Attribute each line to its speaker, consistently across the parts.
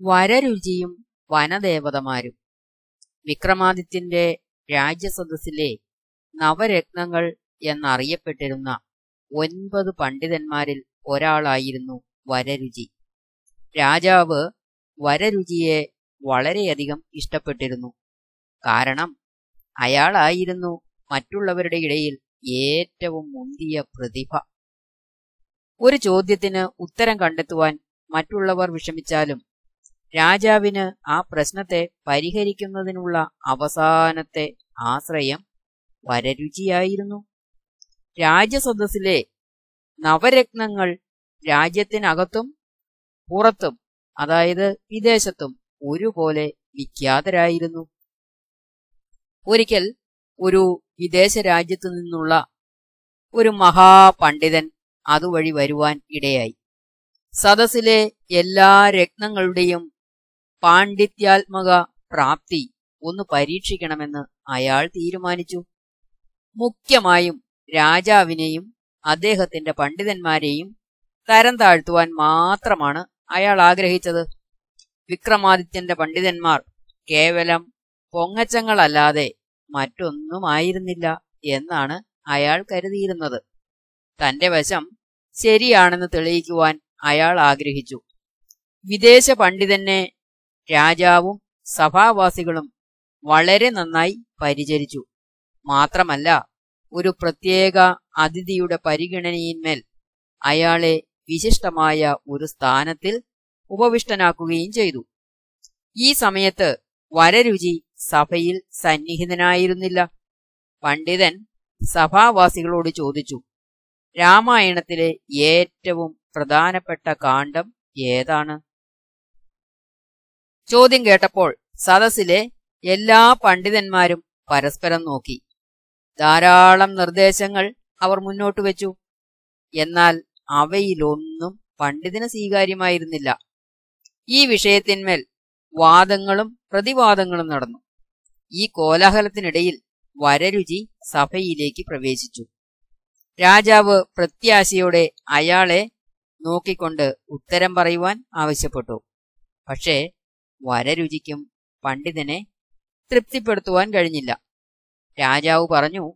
Speaker 1: വരരുചിയും വനദേവതമാരും. വിക്രമാദിത്യന്റെ രാജ്യസദസ്സിലെ നവരത്നങ്ങൾ എന്നറിയപ്പെട്ടിരുന്ന ഒൻപത് പണ്ഡിതന്മാരിൽ ഒരാളായിരുന്നു വരരുചി. രാജാവ് വരരുചിയെ വളരെയധികം ഇഷ്ടപ്പെട്ടിരുന്നു. കാരണം അയാളായിരുന്നു മറ്റുള്ളവരുടെ ഇടയിൽ ഏറ്റവും മുന്തിയ പ്രതിഭ. ഒരു ചോദ്യത്തിന് ഉത്തരം കണ്ടെത്തുവാൻ മറ്റുള്ളവർ വിഷമിച്ചാലും രാജാവിന് ആ പ്രശ്നത്തെ പരിഹരിക്കുന്നതിനുള്ള അവസാനത്തെ ആശ്രയം വരരുചിയായിരുന്നു രാജസദസ്സിലെ നവരത്നങ്ങൾ രാജ്യത്തിനകത്തും പുറത്തും അതായത് വിദേശത്തും ഒരുപോലെ വിഖ്യാതരായിരുന്നു. ഒരിക്കൽ ഒരു വിദേശ രാജ്യത്തു നിന്നുള്ള ഒരു മഹാപണ്ഡിതൻ അതുവഴി വരുവാൻ ഇടയായി. സദസ്സിലെ എല്ലാ രത്നങ്ങളുടെയും പാണ്ഡിത്യാത്മക പ്രാപ്തി ഒന്ന് പരീക്ഷിക്കണമെന്ന് അയാൾ തീരുമാനിച്ചു. മുഖ്യമായും രാജാവിനെയും അദ്ദേഹത്തിന്റെ പണ്ഡിതന്മാരെയും തരം താഴ്ത്തുവാൻ മാത്രമാണ് അയാൾ ആഗ്രഹിച്ചത്. വിക്രമാദിത്യന്റെ പണ്ഡിതന്മാർ കേവലം പൊങ്ങച്ചങ്ങളല്ലാതെ മറ്റൊന്നുമായിരുന്നില്ല എന്നാണ് അയാൾ കരുതിയിരുന്നത്. തന്റെ വശം ശരിയാണെന്ന് തെളിയിക്കുവാൻ അയാൾ ആഗ്രഹിച്ചു. വിദേശ പണ്ഡിതനെ രാജാവും സഭാവാസികളും വളരെ നന്നായി പരിചരിച്ചു. മാത്രമല്ല ഒരു പ്രത്യേക അതിഥിയുടെ പരിഗണനയിന്മേൽ അയാളെ വിശിഷ്ടമായ ഒരു സ്ഥാനത്തിൽ ഉപവിഷ്ടനാക്കുകയും ചെയ്തു. ഈ സമയത്ത് വരരുചി സഭയിൽ സന്നിഹിതനായിരുന്നില്ല. പണ്ഡിതൻ സഭാവാസികളോട് ചോദിച്ചു രാമായണത്തിലെ ഏറ്റവും പ്രധാനപ്പെട്ട കാണ്ഡം ഏതാണ്? ചോദ്യം കേട്ടപ്പോൾ സദസ്സിലെ എല്ലാ പണ്ഡിതന്മാരും പരസ്പരം നോക്കി. ധാരാളം നിർദ്ദേശങ്ങൾ അവർ മുന്നോട്ട് വെച്ചു. എന്നാൽ അവയിലൊന്നും പണ്ഡിതന് സ്വീകാര്യമായിരുന്നില്ല. ഈ വിഷയത്തിന്മേൽ വാദങ്ങളും പ്രതിവാദങ്ങളും നടന്നു. ഈ കോലാഹലത്തിനിടയിൽ വരരുചി സഭയിലേക്ക് പ്രവേശിച്ചു. രാജാവ് പ്രത്യാശയോടെ അയാളെ നോക്കിക്കൊണ്ട് ഉത്തരം പറയുവാൻ ആവശ്യപ്പെട്ടു. പക്ഷേ വരരുചിക്കും. പണ്ഡിതനെ തൃപ്തിപ്പെടുത്തുവാൻ കഴിഞ്ഞില്ല. രാജാവ് പറഞ്ഞു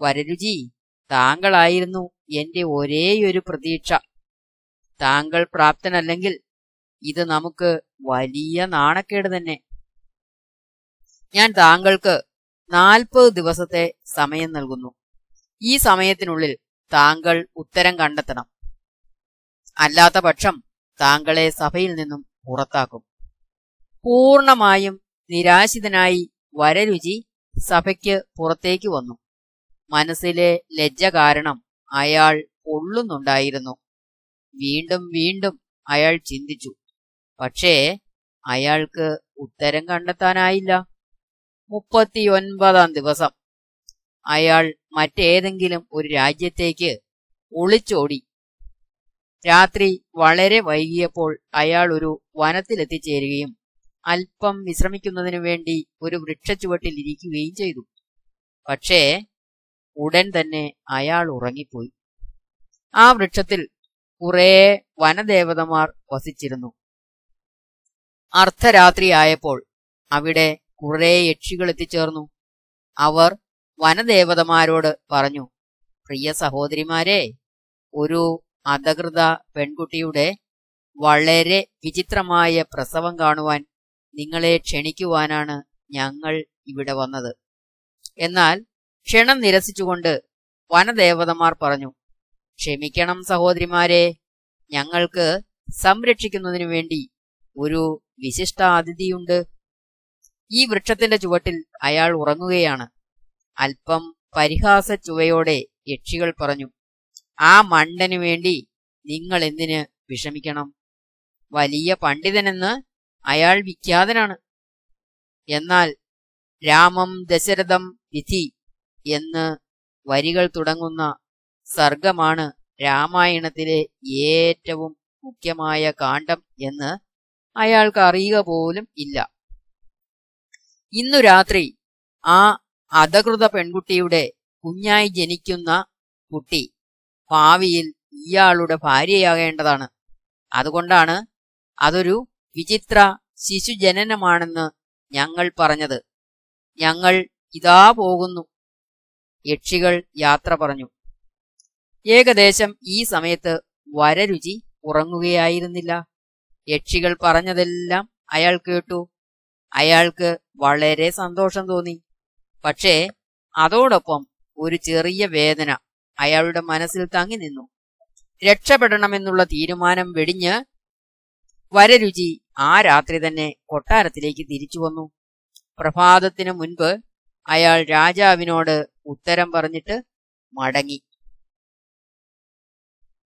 Speaker 1: വരരുചി താങ്കളായിരുന്നു എന്റെ ഒരേയൊരു പ്രതീക്ഷ. താങ്കൾ പ്രാപ്തനല്ലെങ്കിൽ ഇത് നമുക്ക് വലിയ നാണക്കേട് തന്നെ. ഞാൻ താങ്കൾക്ക് നാൽപ്പത് ദിവസത്തെ സമയം നൽകുന്നു. ഈ സമയത്തിനുള്ളിൽ താങ്കൾ ഉത്തരം കണ്ടെത്തണം. അല്ലാത്ത പക്ഷം താങ്കളെ സഭയിൽ നിന്നും പുറത്താക്കും. പൂർണമായും നിരാശിതനായി വരരുചി സഭയ്ക്ക് പുറത്തേക്ക് വന്നു. മനസ്സിലെ ലജ്ജ കാരണം അയാൾ പൊള്ളുന്നുണ്ടായിരുന്നു. വീണ്ടും വീണ്ടും അയാൾ ചിന്തിച്ചു. പക്ഷേ അയാൾക്ക് ഉത്തരം കണ്ടെത്താനായില്ല. മുപ്പത്തിയൊൻപതാം ദിവസം. അയാൾ മറ്റേതെങ്കിലും ഒരു രാജ്യത്തേക്ക് ഒളിച്ചോടി. രാത്രി വളരെ വൈകിയപ്പോൾ അയാൾ ഒരു വനത്തിലെത്തിച്ചേരുകയും അല്പം വിശ്രമിക്കുന്നതിനു വേണ്ടി ഒരു വൃക്ഷച്ചുവട്ടിൽ ഇരിക്കുകയും ചെയ്തു. പക്ഷേ ഉടൻ തന്നെ അയാൾ ഉറങ്ങിപ്പോയി. ആ വൃക്ഷത്തിൽ കുറെ വനദേവതമാർ വസിച്ചിരുന്നു. അർദ്ധരാത്രിയായപ്പോൾ അവിടെ കുറെ യക്ഷികൾ എത്തിച്ചേർന്നു. അവർ വനദേവതമാരോട് പറഞ്ഞു പ്രിയ സഹോദരിമാരെ ഒരു അധകൃത പെൺകുട്ടിയുടെ വളരെ വിചിത്രമായ പ്രസവം കാണുവാൻ നിങ്ങളെ ക്ഷണിക്കുവാനാണ് ഞങ്ങൾ ഇവിടെ വന്നത്. എന്നാൽ ക്ഷണം നിരസിച്ചുകൊണ്ട് വനദേവതമാർ പറഞ്ഞു ക്ഷമിക്കണം സഹോദരിമാരെ ഞങ്ങൾക്ക് സംരക്ഷിക്കുന്നതിനു വേണ്ടി ഒരു വിശിഷ്ട അതിഥിയുണ്ട് ഈ വൃക്ഷത്തിന്റെ ചുവട്ടിൽ അയാൾ ഉറങ്ങുകയാണ്. അല്പം പരിഹാസ ചുവയോടെ യക്ഷികൾ പറഞ്ഞു ആ മണ്ടനു വേണ്ടി നിങ്ങൾ എന്തിന് വിഷമിക്കണം? വലിയ പണ്ഡിതനെന്ന് അയാൾ വിഖ്യാതനാണ്. എന്നാൽ രാമം ദശരഥം വിധി എന്ന് വരികൾ തുടങ്ങുന്ന സർഗമാണ് രാമായണത്തിലെ ഏറ്റവും മുഖ്യമായ കാണ്ഡം എന്ന് അയാൾക്ക് അറിയുക പോലും ഇല്ല. ഇന്നു രാത്രി ആ അധകൃത പെൺകുട്ടിയുടെ കുഞ്ഞായി ജനിക്കുന്ന കുട്ടി ഭാവിയിൽ ഇയാളുടെ ഭാര്യയാകേണ്ടതാണ്. അതുകൊണ്ടാണ് അതൊരു വിചിത്ര ശിശുജനനമാണെന്ന് ഞങ്ങൾ പറഞ്ഞത്. ഞങ്ങൾ ഇതാ പോകുന്നു. യക്ഷികൾ യാത്ര പറഞ്ഞു. ഏകദേശം ഈ സമയത്ത് വരരുചി ഉറങ്ങുകയായിരുന്നില്ല. യക്ഷികൾ പറഞ്ഞതെല്ലാം അയാൾ കേട്ടു. അയാൾക്ക് വളരെ സന്തോഷം തോന്നി. പക്ഷേ അതോടൊപ്പം ഒരു ചെറിയ വേദന അയാളുടെ മനസ്സിൽ തങ്ങി നിന്നു. രക്ഷപ്പെടണമെന്നുള്ള തീരുമാനം വെടിഞ്ഞ് വരരുചി ആ രാത്രി തന്നെ കൊട്ടാരത്തിലേക്ക് തിരിച്ചു വന്നു. പ്രഭാതത്തിനു മുൻപ് അയാൾ രാജാവിനോട് ഉത്തരം പറഞ്ഞിട്ട് മടങ്ങി.